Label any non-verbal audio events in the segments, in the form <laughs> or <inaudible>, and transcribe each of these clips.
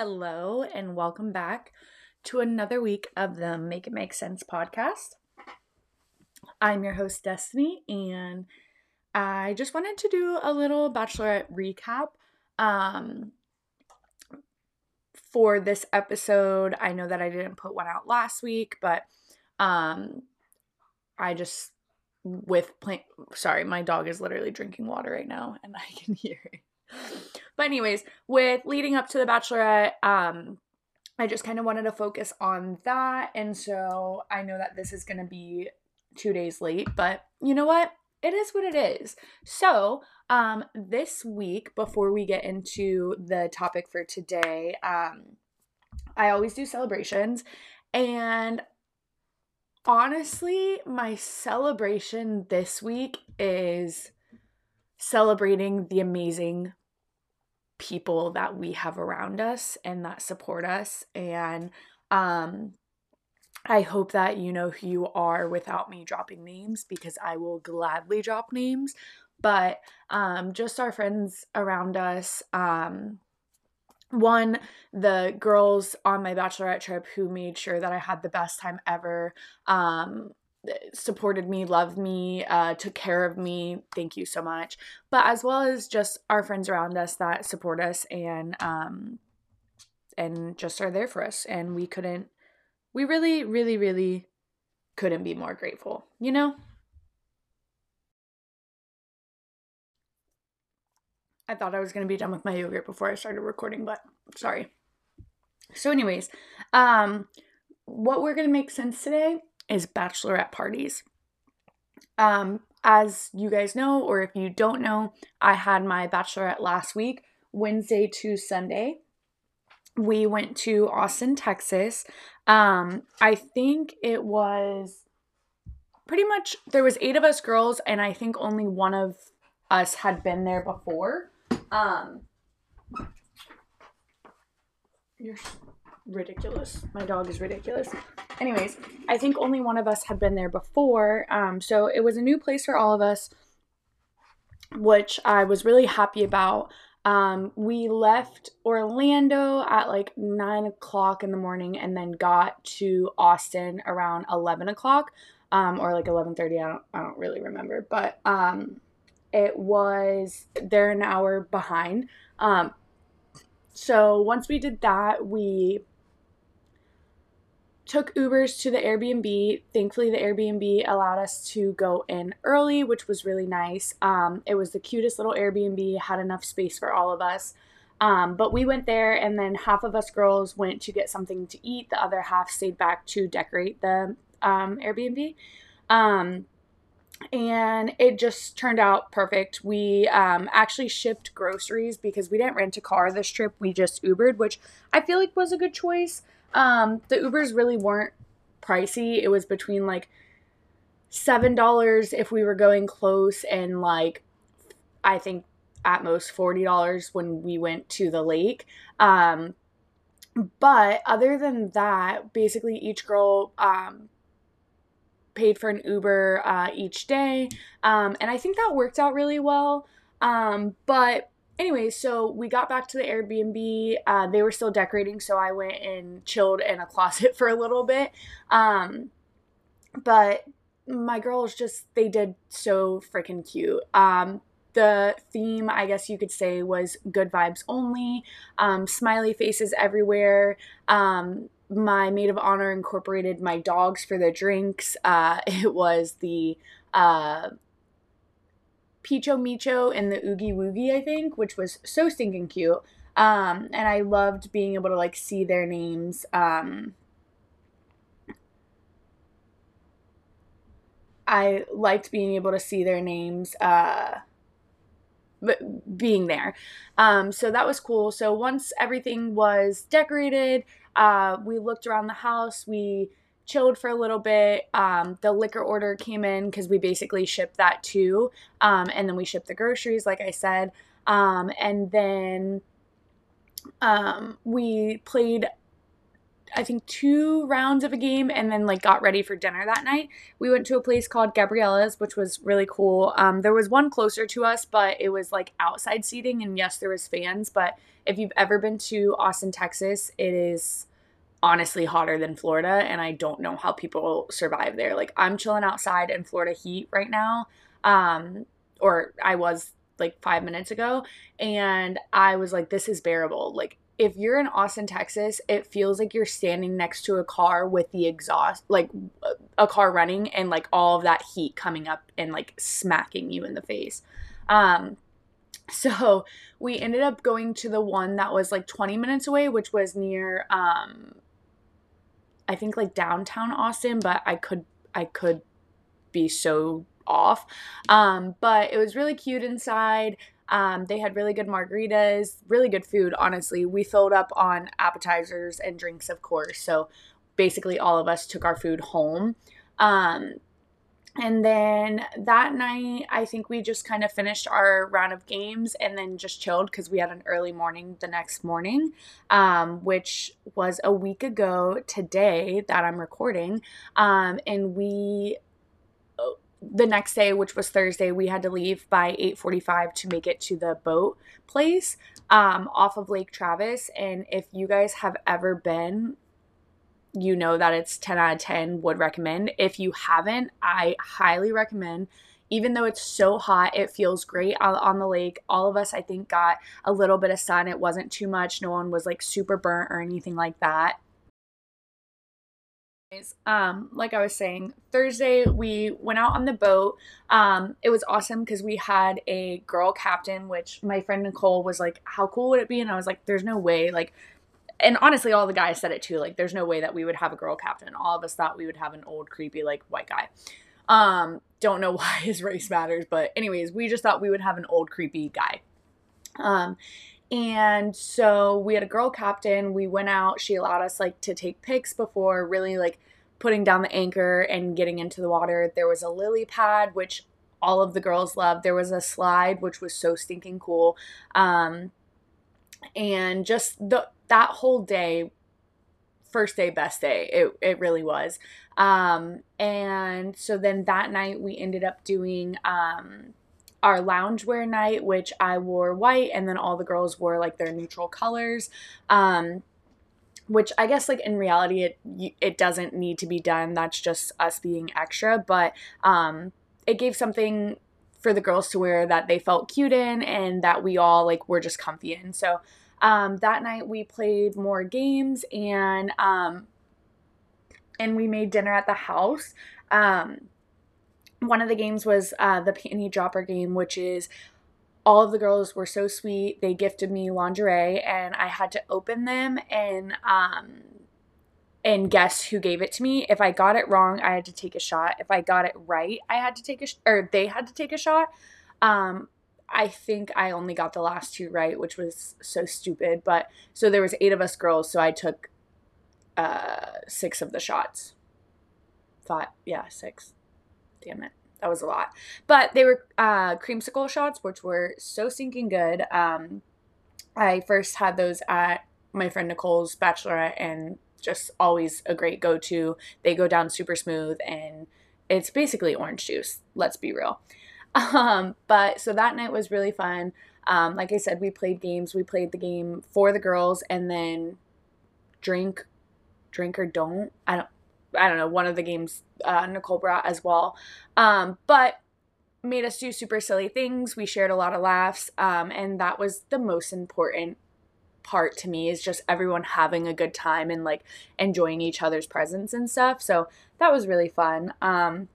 Hello, and welcome back to another week of the Make It Make Sense podcast. I'm your host, Destiny, and I just wanted to do a little bachelorette recap um, for this episode. I know that I didn't put one out last week, but um, I just with plain sorry, my dog is literally drinking water right now, and I can <laughs> hear it. But anyways, with leading up to the bachelorette, um, I just kind of wanted to focus on that. And so I know that this is to be two days late, but you know what? It is what it is. So, um, this week, before we get into the topic for today, um, I always do celebrations. And honestly, my celebration this week is celebrating the amazing people that we have around us and that support us. And um I hope that you know who you are without me dropping names because I will gladly drop names. But um just our friends around us um one the girls on my bachelorette trip who made sure that I had the best time ever um supported me, loved me, uh, took care of me. Thank you so much. But as well as just our friends around us that support us and um, and just are there for us. And we couldn't, we really, really, really couldn't be more grateful. You know. I thought I was gonna be done with my yogurt before I started recording, but sorry. So, anyways, um, what we're gonna make sense today is bachelorette parties. Um, as you guys know, or if you don't know, I had my bachelorette last week, Wednesday to Sunday. We went to Austin, Texas. Um, I think it was pretty much there was eight of us girls, and I think only one of us had been there before. Um, you're ridiculous. My dog is ridiculous. Anyways, I think only one of us had been there before. Um, so it was a new place for all of us, which I was really happy about. Um, we left Orlando at like nine o'clock in the morning and then got to Austin around 11 o'clock um, or like 11.30 I don't, I don't really remember but um, it was they're an hour behind um, so once we did that we took Ubers to the Airbnb. Thankfully, the Airbnb allowed us to go in early, which was really nice. Um, it was the cutest little Airbnb, had enough space for all of us. Um, but we went there, and then half of us girls went to get something to eat. The other half stayed back to decorate the um, Airbnb. Um, and it just turned out perfect. We um, actually shipped groceries because we didn't rent a car this trip. We just Ubered, which I feel like was a good choice. Um, the Ubers really weren't pricey. It was between like seven dollars if we were going close and like I think at most forty dollars when we went to the lake. Um, but other than that, basically each girl um, paid for an Uber uh, each day, um, and I think that worked out really well. Um, but anyway, so we got back to the Airbnb. Uh, they were still decorating, so I went and chilled in a closet <laughs> for a little bit. Um, but my girls just they did so freaking cute. Um, the theme, I guess you could say, was good vibes only. Um, smiley faces everywhere. Um, my maid of honor incorporated my dogs for the drinks. Uh, <laughs> it was the uh, Picho Micho and the Oogie Woogie, I think, which was so stinking cute. Um, and I loved being able to like see their names. Um, I liked being able to see their names uh, being there. Um, so that was cool. So once everything was decorated, uh, we looked around the house. We chilled for a little bit. Um, the liquor order came in because we basically shipped that too. Um, and then we shipped the groceries, like I said. Um, and then um, we played I think two rounds of a game and then like got ready for dinner that night. We went to a place called Gabriella's, which was really cool. Um, there was one closer to us, but it was like outside seating, and yes, there was fans. But if you've ever been to Austin, Texas, it is honestly hotter than Florida, and I don't know how people survive there. Like I'm chilling outside in Florida heat right now, um, or I was like five minutes ago, and I was like, this is bearable. Like if you're in Austin, Texas, it feels like you're standing next to a car with the exhaust, like a car running and like all of that heat coming up and like smacking you in the face. Um, so we ended up going to the one that was like 20 minutes away, which was near, um, I think like downtown Austin, but I could, I could be so off. Um, but it was really cute inside. Um, they had really good margaritas, really good food, honestly. We filled up on appetizers and drinks, of course. So basically, all of us took our food home. Um, and then that night, I think we just kind of finished our round of games and then just chilled because we had an early morning the next morning, um, which was a week ago today that I'm recording. Um, and we the next day which was thursday we had to leave by 8.45 to make it to the boat place um, off of lake travis and if you guys have ever been you know that it's 10 out of 10 would recommend if you haven't i highly recommend even though it's so hot it feels great on the lake all of us i think got a little bit of sun it wasn't too much no one was like super burnt or anything like that um, like I was saying, Thursday we went out on the boat. Um, it was awesome because we had a girl captain, which my friend Nicole was like, "How cool would it be?" And I was like, "There's no way." Like, and honestly, all the guys said it too. Like, there's no way that we would have a girl captain. All of us thought we would have an old, creepy, like white guy. Um, don't know <laughs> why his race matters, but anyways, we just thought we would have an old, creepy guy. Um, and so we had a girl captain. We went out. She allowed us like to take pics before really like putting down the anchor and getting into the water. There was a lily pad, which all of the girls loved. There was a slide, which was so stinking cool. Um, and just the that whole day, first day, best day. It it really was. Um, and so then that night we ended up doing um our loungewear night, which I wore white, and then all the girls wore like their neutral colors. Um, which I guess like in reality it it doesn't need to be done. That's just us being extra, but um, it gave something for the girls to wear that they felt cute in and that we all like were just comfy in. So um, that night we played more games and um, and we made dinner at the house. Um, one of the games was uh, the panty dropper game, which is all of the girls were so sweet. They gifted me lingerie, and I had to open them and um, and guess who gave it to me. If I got it wrong, I had to take a shot. If I got it right, I had to take a sh- or they had to take a shot. Um, I think I only got the last two right, which was so stupid. But so there was eight of us girls, so I took uh, six of the shots. Thought, yeah, six. Damn it, that was a lot. But they were uh, creamsicle shots, which were so stinking good. Um, I first had those at my friend Nicole's bachelorette, and just always a great go to. They go down super smooth, and it's basically orange juice. Let's be real. <laughs> Um, but so that night was really fun. Um, like I said, we played games. We played the game for the girls, and then drink, drink or don't. I don't. I don't know. One of the games uh, Nicole brought as well, um, but made us do super silly things. We shared a lot of laughs, um, and that was the most important part to me is just everyone having a good time and like enjoying each other's presence and stuff. So that was really fun. Um,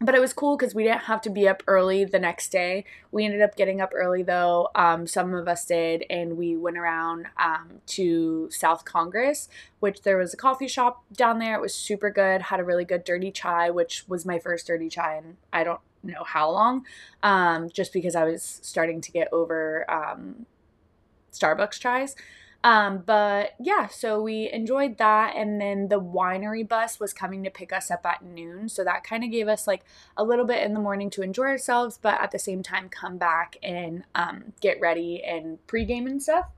but it was cool because we didn't have to be up early the next day. We ended up getting up early though. Um, some of us did, and we went around um, to South Congress, which there was a coffee shop down there. It was super good. Had a really good dirty chai, which was my first dirty chai, and I don't know how long, um, just because I was starting to get over um, Starbucks chais. Um, but yeah, so we enjoyed that. And then the winery bus was coming to pick us up at noon. So that kind of gave us like a little bit in the morning to enjoy ourselves, but at the same time, come back and um, get ready and pregame and stuff.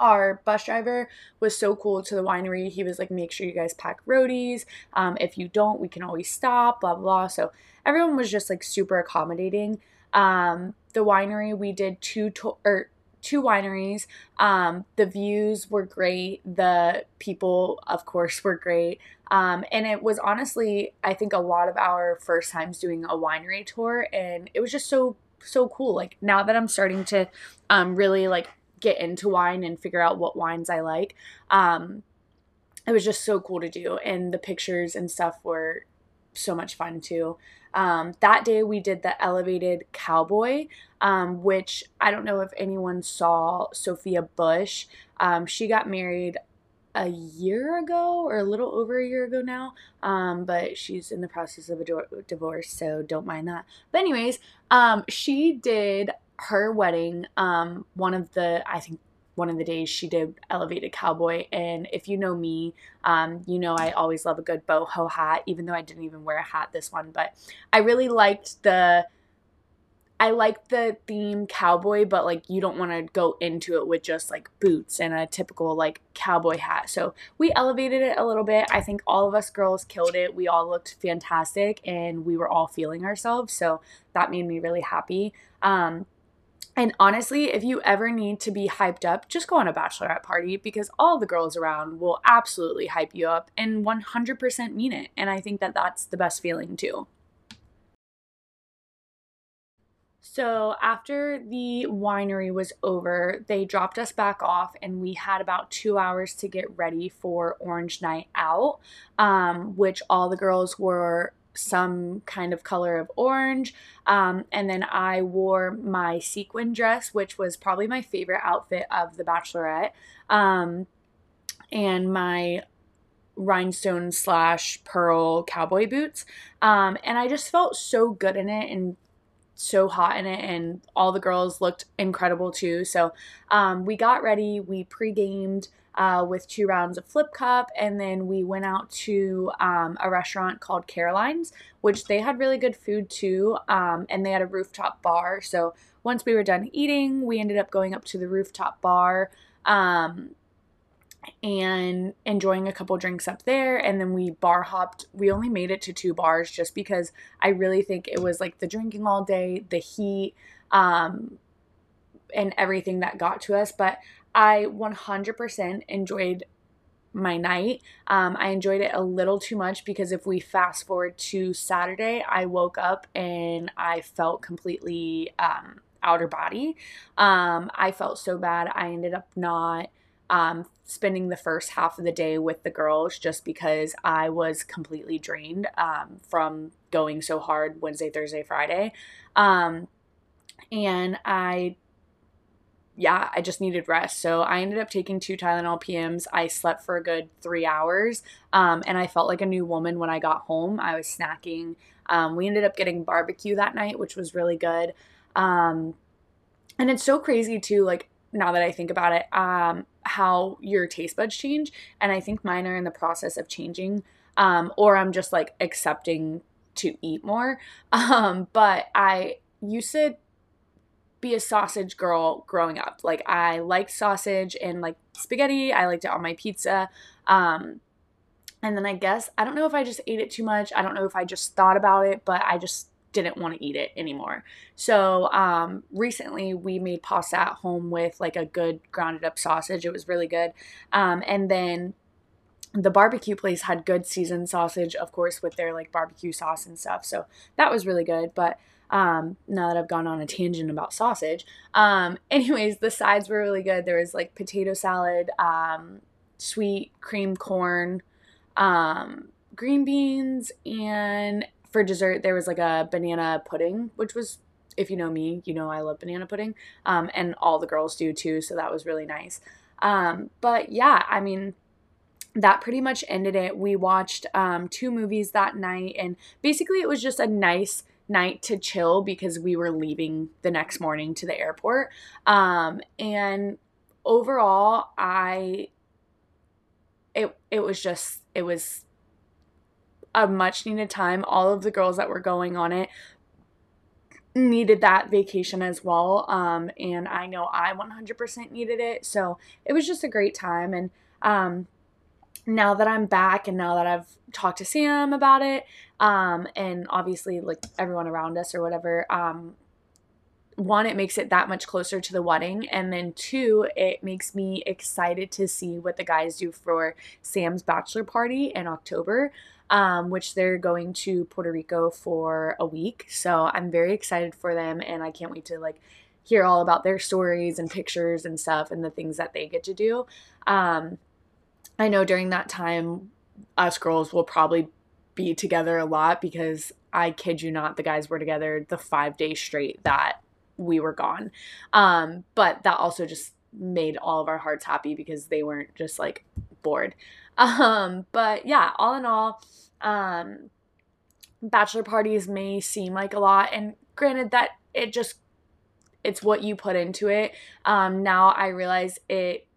our bus driver was so cool to the winery. He was like, make sure you guys pack roadies. Um, if you don't, we can always stop, blah, blah. So everyone was just like super accommodating. Um, the winery, we did two to- or two wineries. Um, the views were great. The people, of course, were great. Um, and it was honestly, I think, a lot of our first times doing a winery tour. And it was just so, so cool. Like now that I'm starting to um, really like get into wine and figure out what wines I like. Um, it was just so cool to do, and the pictures and stuff were so much fun too. Um, that day we did the elevated cowboy, um, which I don't know if anyone saw Sophia Bush. Um, she got married a year ago or a little over a year ago now, um, but she's in the process of a do- divorce, so don't mind that. But, anyways, um, she did her wedding, um, one of the, I think, one of the days she did elevated cowboy and if you know me um, you know i always love a good boho hat even though i didn't even wear a hat this one but i really liked the I like the theme cowboy, but like you don't want to go into it with just like boots and a typical like cowboy hat. So we elevated it a little bit. I think all of us girls killed it. We all looked fantastic and we were all feeling ourselves. So that made me really happy. Um, and honestly, if you ever need to be hyped up, just go on a bachelorette party because all the girls around will absolutely hype you up and 100% mean it. And I think that that's the best feeling too. So, after the winery was over, they dropped us back off, and we had about two hours to get ready for Orange Night Out, um, which all the girls were some kind of color of orange. Um, and then I wore my sequin dress, which was probably my favorite outfit of the bachelorette, um, and my rhinestone slash pearl cowboy boots. Um, and I just felt so good in it and so hot in it and all the girls looked incredible too so um, we got ready we pre-gamed uh, with two rounds of flip cup. And then we went out to um, a restaurant called caroline's which they had really good food too um, and they had a rooftop bar. So once we were done eating we ended up going up to the rooftop bar um, and enjoying a couple drinks up there. And then we bar hopped. We only made it to two bars just because i really think it was like the drinking all day the heat um and everything that got to us but i 100% enjoyed my night. Um, i enjoyed it a little too much because if we fast forward to saturday i woke up and i felt completely um, outer body. Um, i felt so bad. I ended up not um, spending the first half of the day with the girls just because I was completely drained um, from going so hard Wednesday, Thursday, Friday. Um, and I, yeah, I just needed rest. So I ended up taking two Tylenol PMs. I slept for a good three hours um, and I felt like a new woman when I got home. I was snacking. Um, we ended up getting barbecue that night, which was really good. Um, and it's so crazy too. Like, now that I think about it, um, how your taste buds change. And I think mine are in the process of changing. Um, or I'm just like accepting to eat more. <laughs> Um, but I used to be a sausage girl growing up. Like I liked sausage and like spaghetti. I liked it on my pizza. Um, and then I guess I don't know if I just ate it too much. I don't know if I just thought about it, but I just didn't want to eat it anymore. So um, recently we made pasta at home with like a good grounded up sausage. It was really good. Um, and then the barbecue place had good seasoned sausage, of course, with their like barbecue sauce and stuff. So that was really good. But um, now that I've gone on a tangent about sausage, um, <laughs> anyways, the sides were really good. There was like potato salad, um, sweet cream corn, um, green beans, and for dessert, there was like a banana pudding, which was, if you know me, you know I love banana pudding. Um, and all the girls do too, so that was really nice. Um, but yeah, I mean, that pretty much ended it. We watched um, two movies that night, and basically it was just a nice night to chill because we were leaving the next morning to the airport. Um, and overall, I it it was just it was a much needed time. All of the girls that were going on it needed that vacation as well. Um, and I know I 100% needed it. So it was just a great time. And um, now that I'm back and now that I've talked to Sam about it, um, and obviously like everyone around us or whatever, um, one, it makes it that much closer to the wedding. And then two, it makes me excited to see what the guys do for Sam's bachelor party in October, um, which they're going to Puerto Rico for a week. So I'm very excited for them and I can't wait to like hear all about their stories and pictures and stuff and the things that they get to do. Um, I know during that time, us girls will probably be together a lot because I kid you not, the guys were together the five days straight that we were gone. Um, but that also just made all of our hearts happy because they weren't just like bored. <laughs> Um, but yeah, all in all, um, bachelor parties may seem like a lot, and granted that it just it's what you put into it. Um, now I realize it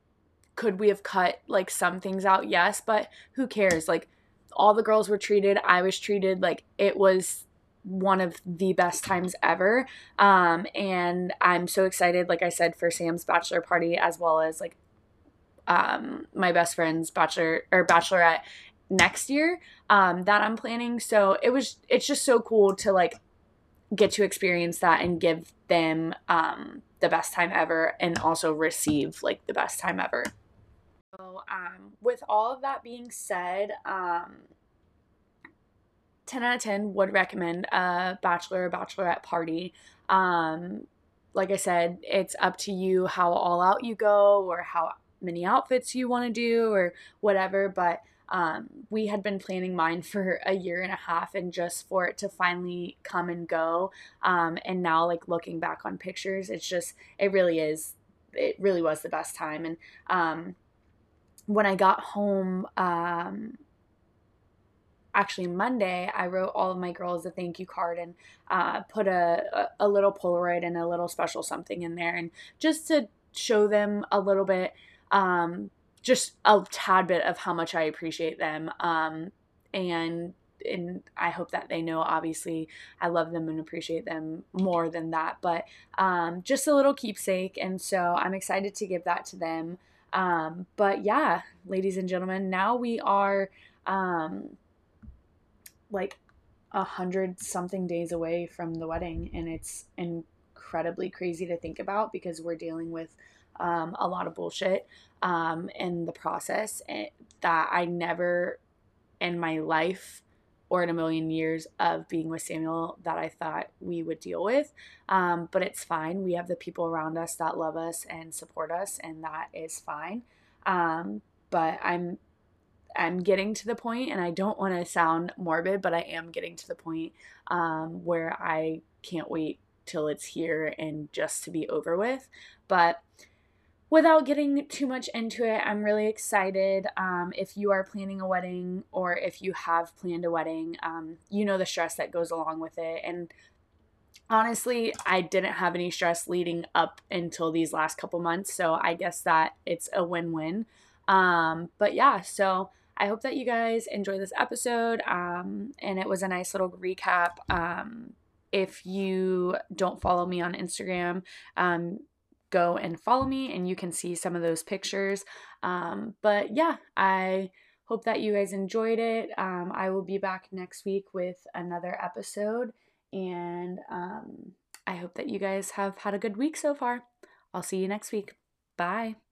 could we have cut like some things out? Yes, but who cares? Like all the girls were treated, I was treated like it was one of the best times ever. Um, and I'm so excited, like I said, for Sam's bachelor party as well as like um, my best friend's bachelor or bachelorette next year um, that I'm planning. So it was it's just so cool to like get to experience that and give them um, the best time ever and also receive like the best time ever. Um, with all of that being said, um, 10 out of 10 would recommend a bachelor or bachelorette party. Um, like I said, it's up to you how all out you go or how many outfits you want to do or whatever. But um, we had been planning mine <laughs> for a year and a half, and just for it to finally come and go. Um, and now, like looking back on pictures, it's just, it really is, it really was the best time. And um, when I got home, um, actually Monday, I wrote all of my girls a thank you card and uh, put a, a, little Polaroid and a little special something in there, and just to show them a little bit, um, just a tad bit of how much I appreciate them, um, and and I hope that they know. Obviously, I love them and appreciate them more than that, but um, just a little keepsake, and so I'm excited to give that to them. Um, but yeah, ladies and gentlemen, now we are um, like a hundred something days away from the wedding, and it's incredibly crazy to think about because we're dealing with um, a lot of bullshit um, in the process eh, that I never in my life or in a million years of being with Samuel that I thought we would deal with. Um, but it's fine. We have the people around us that love us and support us, and that is fine. Um, but I'm I'm getting to the point, and I don't want to sound morbid, but I am getting to the point um, where I can't wait till it's here and just to be over with. But without getting too much into it, I'm really excited. Um, if you are planning a wedding or if you have planned a wedding, um, you know the stress that goes along with it. And honestly, I didn't have any stress leading up until these last couple months. So I guess that it's a win win. Um, but yeah, so I hope that you guys enjoy this episode. Um, and it was a nice little recap. Um, if you don't follow me on Instagram, um, go and follow me and you can see some of those pictures. Um, but yeah, I hope that you guys enjoyed it. Um, I will be back next week with another episode. And um, I hope that you guys have had a good week so far. I'll see you next week. Bye.